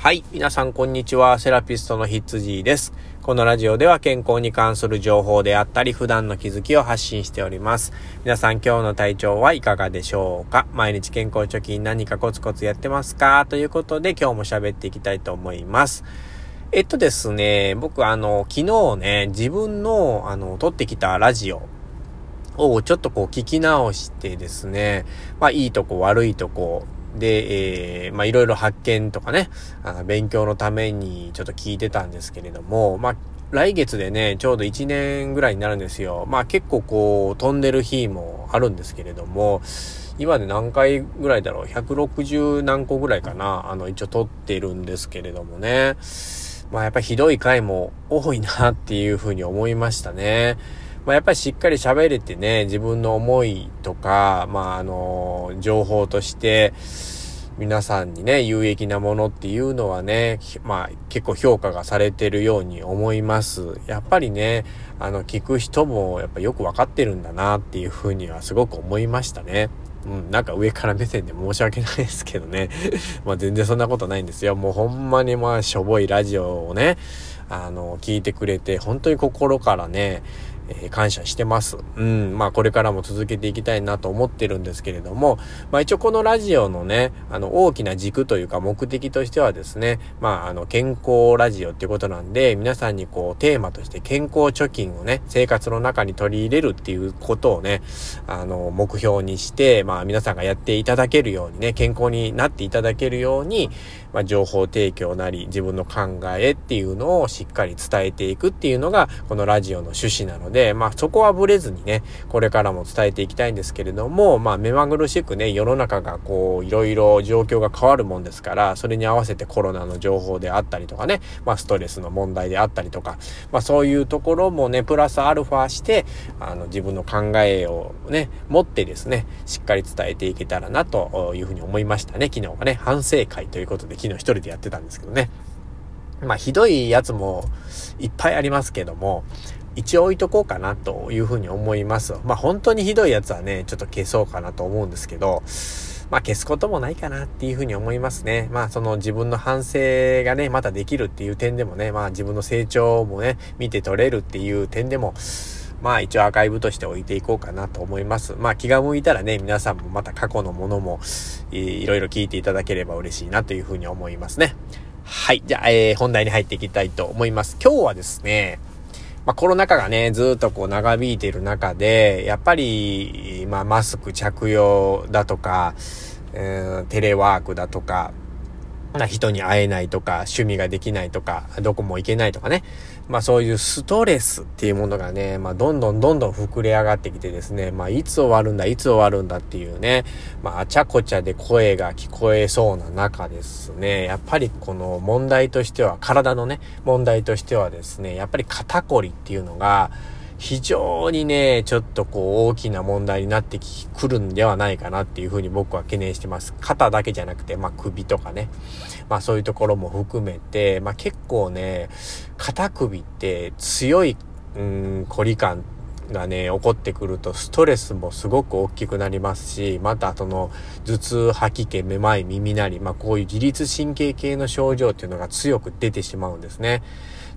はい。皆さん、こんにちは。セラピストのヒッツジーです。このラジオでは健康に関する情報であったり、普段の気づきを発信しております。皆さん、今日の体調はいかがでしょうか？毎日健康貯金何かコツコツやってますか？ということで、今日も喋っていきたいと思います。えっとですね、僕、あの、昨日ね、自分の、あの、撮ってきたラジオ、をちょっとこう聞き直してですね、まあいいとこ悪いとこ、で、えー、まあ、いろいろ発見とかね、あの勉強のためにちょっと聞いてたんですけれども、まあ、来月でね、ちょうど1年ぐらいになるんですよ。まあ結構こう、飛んでる日もあるんですけれども、今で何回ぐらいだろう ?160 何個ぐらいかな？あの、一応撮ってるんですけれどもね。まあやっぱひどい回も多いなっていうふうに思いましたね。まあ、やっぱりしっかり喋れてね、自分の思いとか、まあ、あの、情報として、皆さんにね、有益なものっていうのはね、まあ結構評価がされてるように思います。やっぱりね、あの聞く人もやっぱよくわかってるんだなっていうふうにはすごく思いましたね。うん、なんか上から目線で申し訳ないですけどね。まあ全然そんなことないんですよ。もうほんまにまあしょぼいラジオをね、あの、聞いてくれて、本当に心からね、え、感謝してます。うん。まあこれからも続けていきたいなと思ってるんですけれども、まあ一応このラジオのね、あの大きな軸というか目的としてはですね、まああの健康ラジオっていうことなんで、皆さんにこうテーマとして健康貯金をね、生活の中に取り入れるっていうことをね、あの目標にして、まあ皆さんがやっていただけるようにね、健康になっていただけるように、まあ情報提供なり自分の考えっていうのをしっかり伝えていくっていうのがこのラジオの趣旨なので、で、まあそこはブレずにね、これからも伝えていきたいんですけれども、まあ目まぐるしくね、世の中がこう、いろいろ状況が変わるもんですから、それに合わせてコロナの情報であったりとかね、まあストレスの問題であったりとか、まあそういうところもね、プラスアルファして、あの自分の考えをね、持ってですね、しっかり伝えていけたらなというふうに思いましたね。昨日はね、反省会ということで昨日一人でやってたんですけどね。まあひどいやつもいっぱいありますけども、一応置いとこうかなというふうに思います。まあ本当にひどいやつはね、ちょっと消そうかなと思うんですけど、まあ消すこともないかなっていうふうに思いますね。まあその自分の反省がね、またできるっていう点でもね、まあ自分の成長もね、見て取れるっていう点でも、まあ一応アーカイブとして置いていこうかなと思います。まあ気が向いたらね、皆さんもまた過去のものもいろいろ聞いていただければ嬉しいなというふうに思いますね。はい。じゃあ、えー、本題に入っていきたいと思います。今日はですね、まあ、コロナ禍がね、ずっとこう長引いている中で、やっぱり、まあ、マスク着用だとか、えー、テレワークだとか、人に会えないとか、趣味ができないとか、どこも行けないとかね。まあそういうストレスっていうものがね、まあどんどんどんどん膨れ上がってきてですね、まあいつ終わるんだ、いつ終わるんだっていうね、まああちゃこちゃで声が聞こえそうな中ですね、やっぱりこの問題としては、体のね、問題としてはですね、やっぱり肩こりっていうのが、非常にね、ちょっとこう大きな問題になってくるんではないかなっていうふうに僕は懸念してます。肩だけじゃなくて、まあ首とかね。まあそういうところも含めて、まあ結構ね、肩首って強い、うん、凝り感がね、起こってくるとストレスもすごく大きくなりますし、またその頭痛、吐き気、めまい、耳鳴り、まあこういう自律神経系の症状っていうのが強く出てしまうんですね。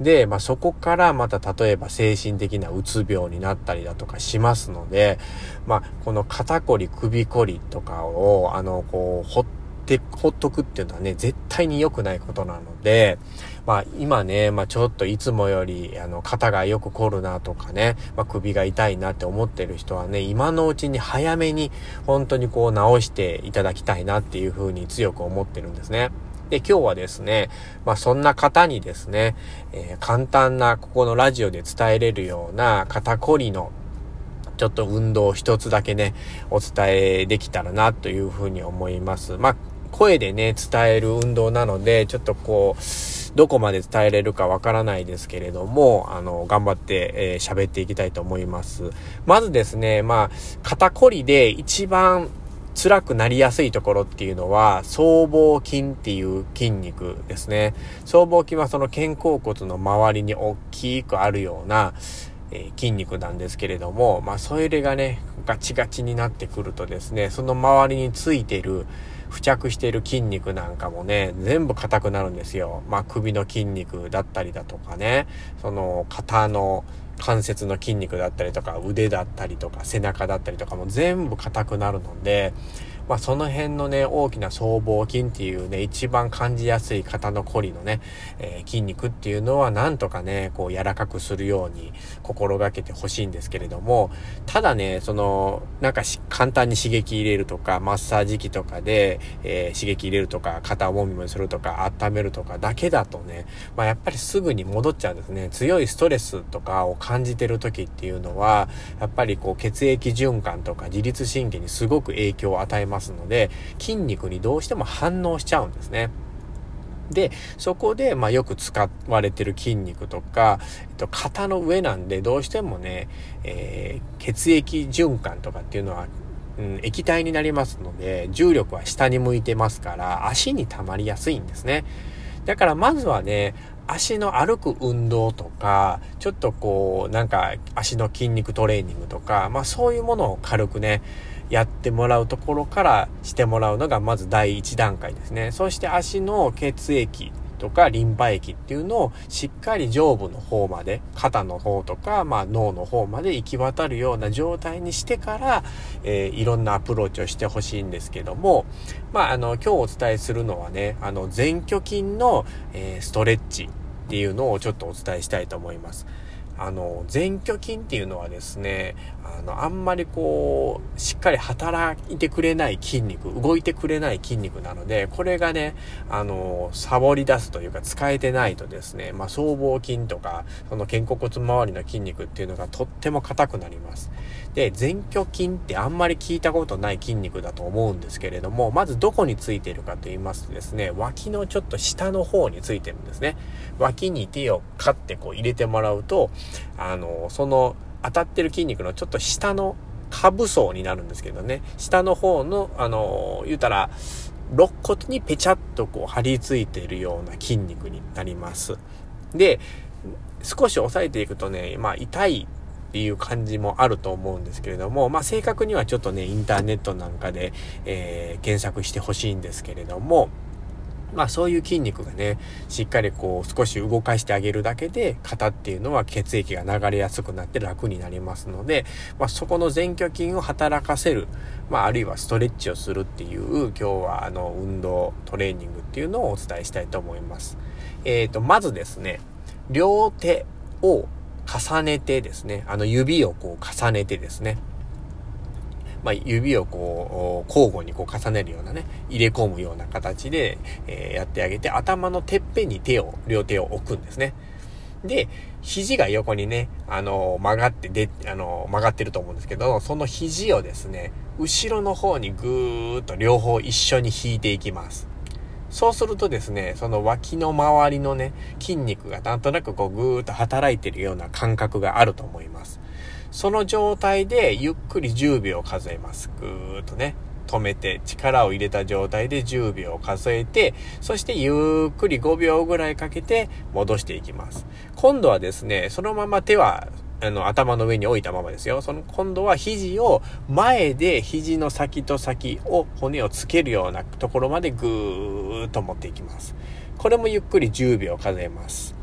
で、まあ、そこからまた例えば精神的なうつ病になったりだとかしますので、まあ、この肩こり、首こりとかを、あの、こう、ほって、ほっとくっていうのはね、絶対に良くないことなので、まあ今ね、まあちょっといつもよりあの肩がよく凝るなとかね、まあ首が痛いなって思ってる人はね、今のうちに早めに本当にこう直していただきたいなっていうふうに強く思ってるんですね。で、今日はですね、まあそんな方にですね、えー、簡単なここのラジオで伝えれるような肩こりのちょっと運動を一つだけね、お伝えできたらなというふうに思います。まあ声でね、伝える運動なので、ちょっとこう、どこまで伝えれるかわからないですけれども、あの、頑張って、えー、喋っていきたいと思います。まずですね、まあ、肩こりで一番辛くなりやすいところっていうのは、僧帽筋っていう筋肉ですね。僧帽筋はその肩甲骨の周りに大きくあるような、え、筋肉なんですけれども、まあ、それがね、ガチガチになってくるとですね、その周りについてる付着している筋肉なんかもね、全部硬くなるんですよ。まあ首の筋肉だったりだとかね、その肩の関節の筋肉だったりとか腕だったりとか背中だったりとかも全部硬くなるので、まあ、その辺のね、大きな僧帽筋っていうね、一番感じやすい肩のこりのね、えー、筋肉っていうのはなんとかね、こう柔らかくするように心がけてほしいんですけれども、ただね、その、なんかし簡単に刺激入れるとか、マッサージ機とかで、えー、刺激入れるとか、肩をもみもみするとか、温めるとかだけだとね、まあ、やっぱりすぐに戻っちゃうんですね。強いストレスとかを感じてる時っていうのは、やっぱりこう血液循環とか自律神経にすごく影響を与えますますので、筋肉にどうしても反応しちゃうんですね。で、そこで、まあ、よく使われてる筋肉とか、えっと、肩の上なんで、どうしてもね、えー、血液循環とかっていうのは、うん、液体になりますので、重力は下に向いてますから、足に溜まりやすいんですね。だからまずはね、足の歩く運動とか、ちょっとこう、なんか足の筋肉トレーニングとか、まあそういうものを軽くね、やってもらうところからしてもらうのがまず第一段階ですね。そして足の血液とかリンパ液っていうのをしっかり上部の方まで、肩の方とか、まあ脳の方まで行き渡るような状態にしてから、えー、いろんなアプローチをしてほしいんですけども、まああの、今日お伝えするのはね、あの、前鋸筋の、えー、ストレッチっていうのをちょっとお伝えしたいと思います。あの、前鋸筋っていうのはですね、あの、あんまりこう、しっかり働いてくれない筋肉、動いてくれない筋肉なので、これがね、あの、サボり出すというか使えてないとですね、まあ、僧帽筋とか、その肩甲骨周りの筋肉っていうのがとっても硬くなります。で、前鋸筋ってあんまり聞いたことない筋肉だと思うんですけれども、まずどこについてるかと言いますとですね、脇のちょっと下の方についてるんですね。脇に手をカッてこう入れてもらうと、あの、その当たってる筋肉のちょっと下の下部層になるんですけどね、下の方の、あの、言うたら、肋骨にペチャッとこう張り付いているような筋肉になります。で、少し押さえていくとね、まあ痛いっていう感じもあると思うんですけれども、まあ正確にはちょっとね、インターネットなんかで、えー、検索してほしいんですけれども、まあそういう筋肉がね、しっかりこう少し動かしてあげるだけで、肩っていうのは血液が流れやすくなって楽になりますので、まあそこの前鋸筋を働かせる、まああるいはストレッチをするっていう、今日はあの運動、トレーニングっていうのをお伝えしたいと思います。えっ、ー、と、まずですね、両手を重ねてですね、あの指をこう重ねてですね、まあ、指をこう、交互にこう重ねるようなね、入れ込むような形で、えー、やってあげて、頭のてっぺんに手を、両手を置くんですね。で、肘が横にね、あの、曲がってで、あの、曲がってると思うんですけど、その肘をですね、後ろの方にぐーっと両方一緒に引いていきます。そうするとですね、その脇の周りのね、筋肉がなんとなくこうぐーっと働いてるような感覚があると思います。その状態でゆっくり10秒数えます。ぐーっとね。止めて、力を入れた状態で10秒数えて、そしてゆっくり5秒ぐらいかけて戻していきます。今度はですね、そのまま手はあの、頭の上に置いたままですよ。その、今度は肘を前で肘の先と先を骨をつけるようなところまでぐーっと持っていきます。これもゆっくり10秒数えます。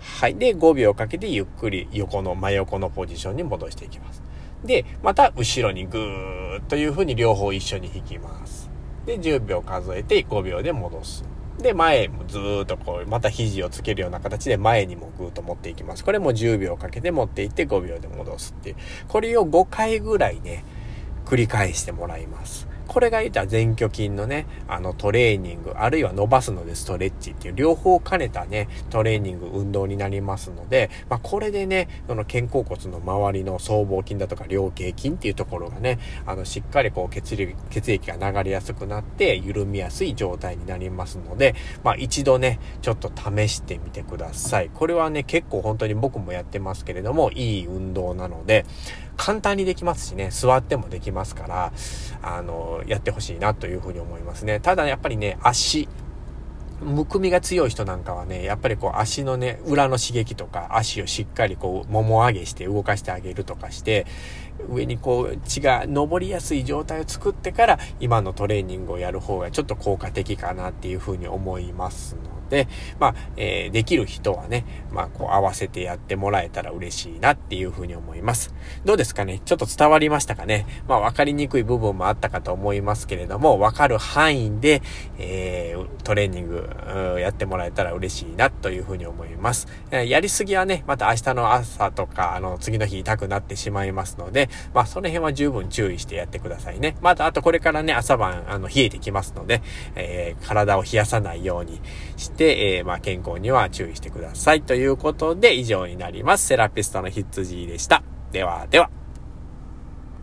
はい。で、5秒かけてゆっくり横の、真横のポジションに戻していきます。で、また後ろにぐーっという風に両方一緒に引きます。で、10秒数えて5秒で戻す。で、前もずーっとこう、また肘をつけるような形で前にもぐーっと持っていきます。これも10秒かけて持っていって5秒で戻すっていう。これを5回ぐらいね、繰り返してもらいます。これが言ったら前鋸筋のね、あのトレーニング、あるいは伸ばすのでストレッチっていう両方兼ねたね、トレーニング、運動になりますので、まあこれでね、その肩甲骨の周りの僧帽筋だとか両頸筋っていうところがね、あのしっかりこう血流、血液が流れやすくなって緩みやすい状態になりますので、まあ一度ね、ちょっと試してみてください。これはね、結構本当に僕もやってますけれども、いい運動なので、簡単にできますしね、座ってもできますから、あの、やってほしいなというふうに思いますね。ただやっぱりね、足、むくみが強い人なんかはね、やっぱりこう足のね、裏の刺激とか足をしっかりこう、もも上げして動かしてあげるとかして、上にこう血が上りやすい状態を作ってから今のトレーニングをやる方がちょっと効果的かなっていうふうに思いますので、まあ、えー、できる人はね、まあ、こう合わせてやってもらえたら嬉しいなっていうふうに思います。どうですかね？ちょっと伝わりましたかね？まあ、わかりにくい部分もあったかと思いますけれども、わかる範囲で、えー、トレーニングやってもらえたら嬉しいなというふうに思います。やりすぎはね、また明日の朝とか、あの、次の日痛くなってしまいますので、まあ、その辺は十分注意してやってくださいね。また、あとこれからね、朝晩、あの、冷えてきますので、えー、体を冷やさないようにして、えー、まあ、健康には注意してください。ということで、以上になります。セラピストの羊でした。では、では。